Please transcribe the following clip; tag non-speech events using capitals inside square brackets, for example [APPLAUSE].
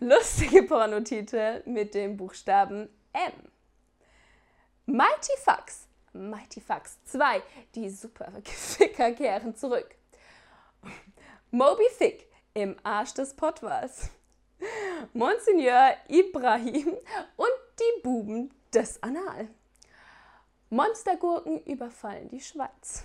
lustige Pornotitel mit dem Buchstaben M. Mighty Fax, Mighty Fax 2, die Superficker [LAUGHS] kehren zurück. Moby Thick im Arsch des Pottwals. Monsignor Ibrahim und die Buben des Anal. Monstergurken überfallen die Schweiz.